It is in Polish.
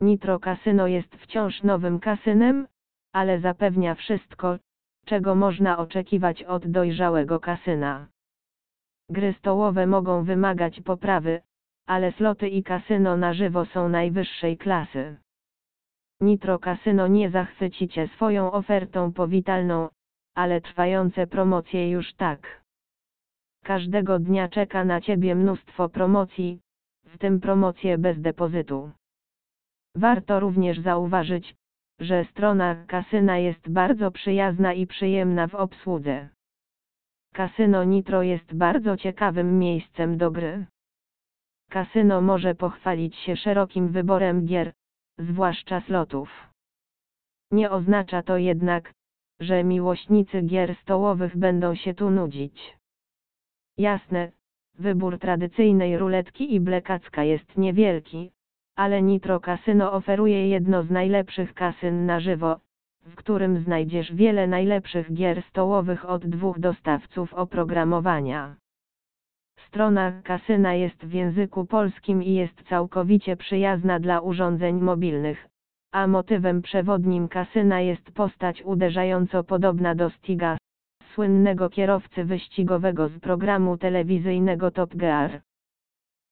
Nitro Casino jest wciąż nowym kasynem, ale zapewnia wszystko, czego można oczekiwać od dojrzałego kasyna. Gry stołowe mogą wymagać poprawy, ale sloty i kasyno na żywo są najwyższej klasy. Nitro Casino nie zachwyci Cię swoją ofertą powitalną, ale trwające promocje już tak. Każdego dnia czeka na Ciebie mnóstwo promocji, w tym promocje bez depozytu. Warto również zauważyć, że strona kasyna jest bardzo przyjazna i przyjemna w obsłudze. Kasyno Nitro jest bardzo ciekawym miejscem do gry. Kasyno może pochwalić się szerokim wyborem gier, zwłaszcza slotów. Nie oznacza to jednak, że miłośnicy gier stołowych będą się tu nudzić. Jasne, wybór tradycyjnej ruletki i blekacka jest niewielki, ale Nitro Casino oferuje jedno z najlepszych kasyn na żywo, w którym znajdziesz wiele najlepszych gier stołowych od dwóch dostawców oprogramowania. Strona kasyna jest w języku polskim i jest całkowicie przyjazna dla urządzeń mobilnych, a motywem przewodnim kasyna jest postać uderzająco podobna do Stiga, słynnego kierowcy wyścigowego z programu telewizyjnego Top Gear.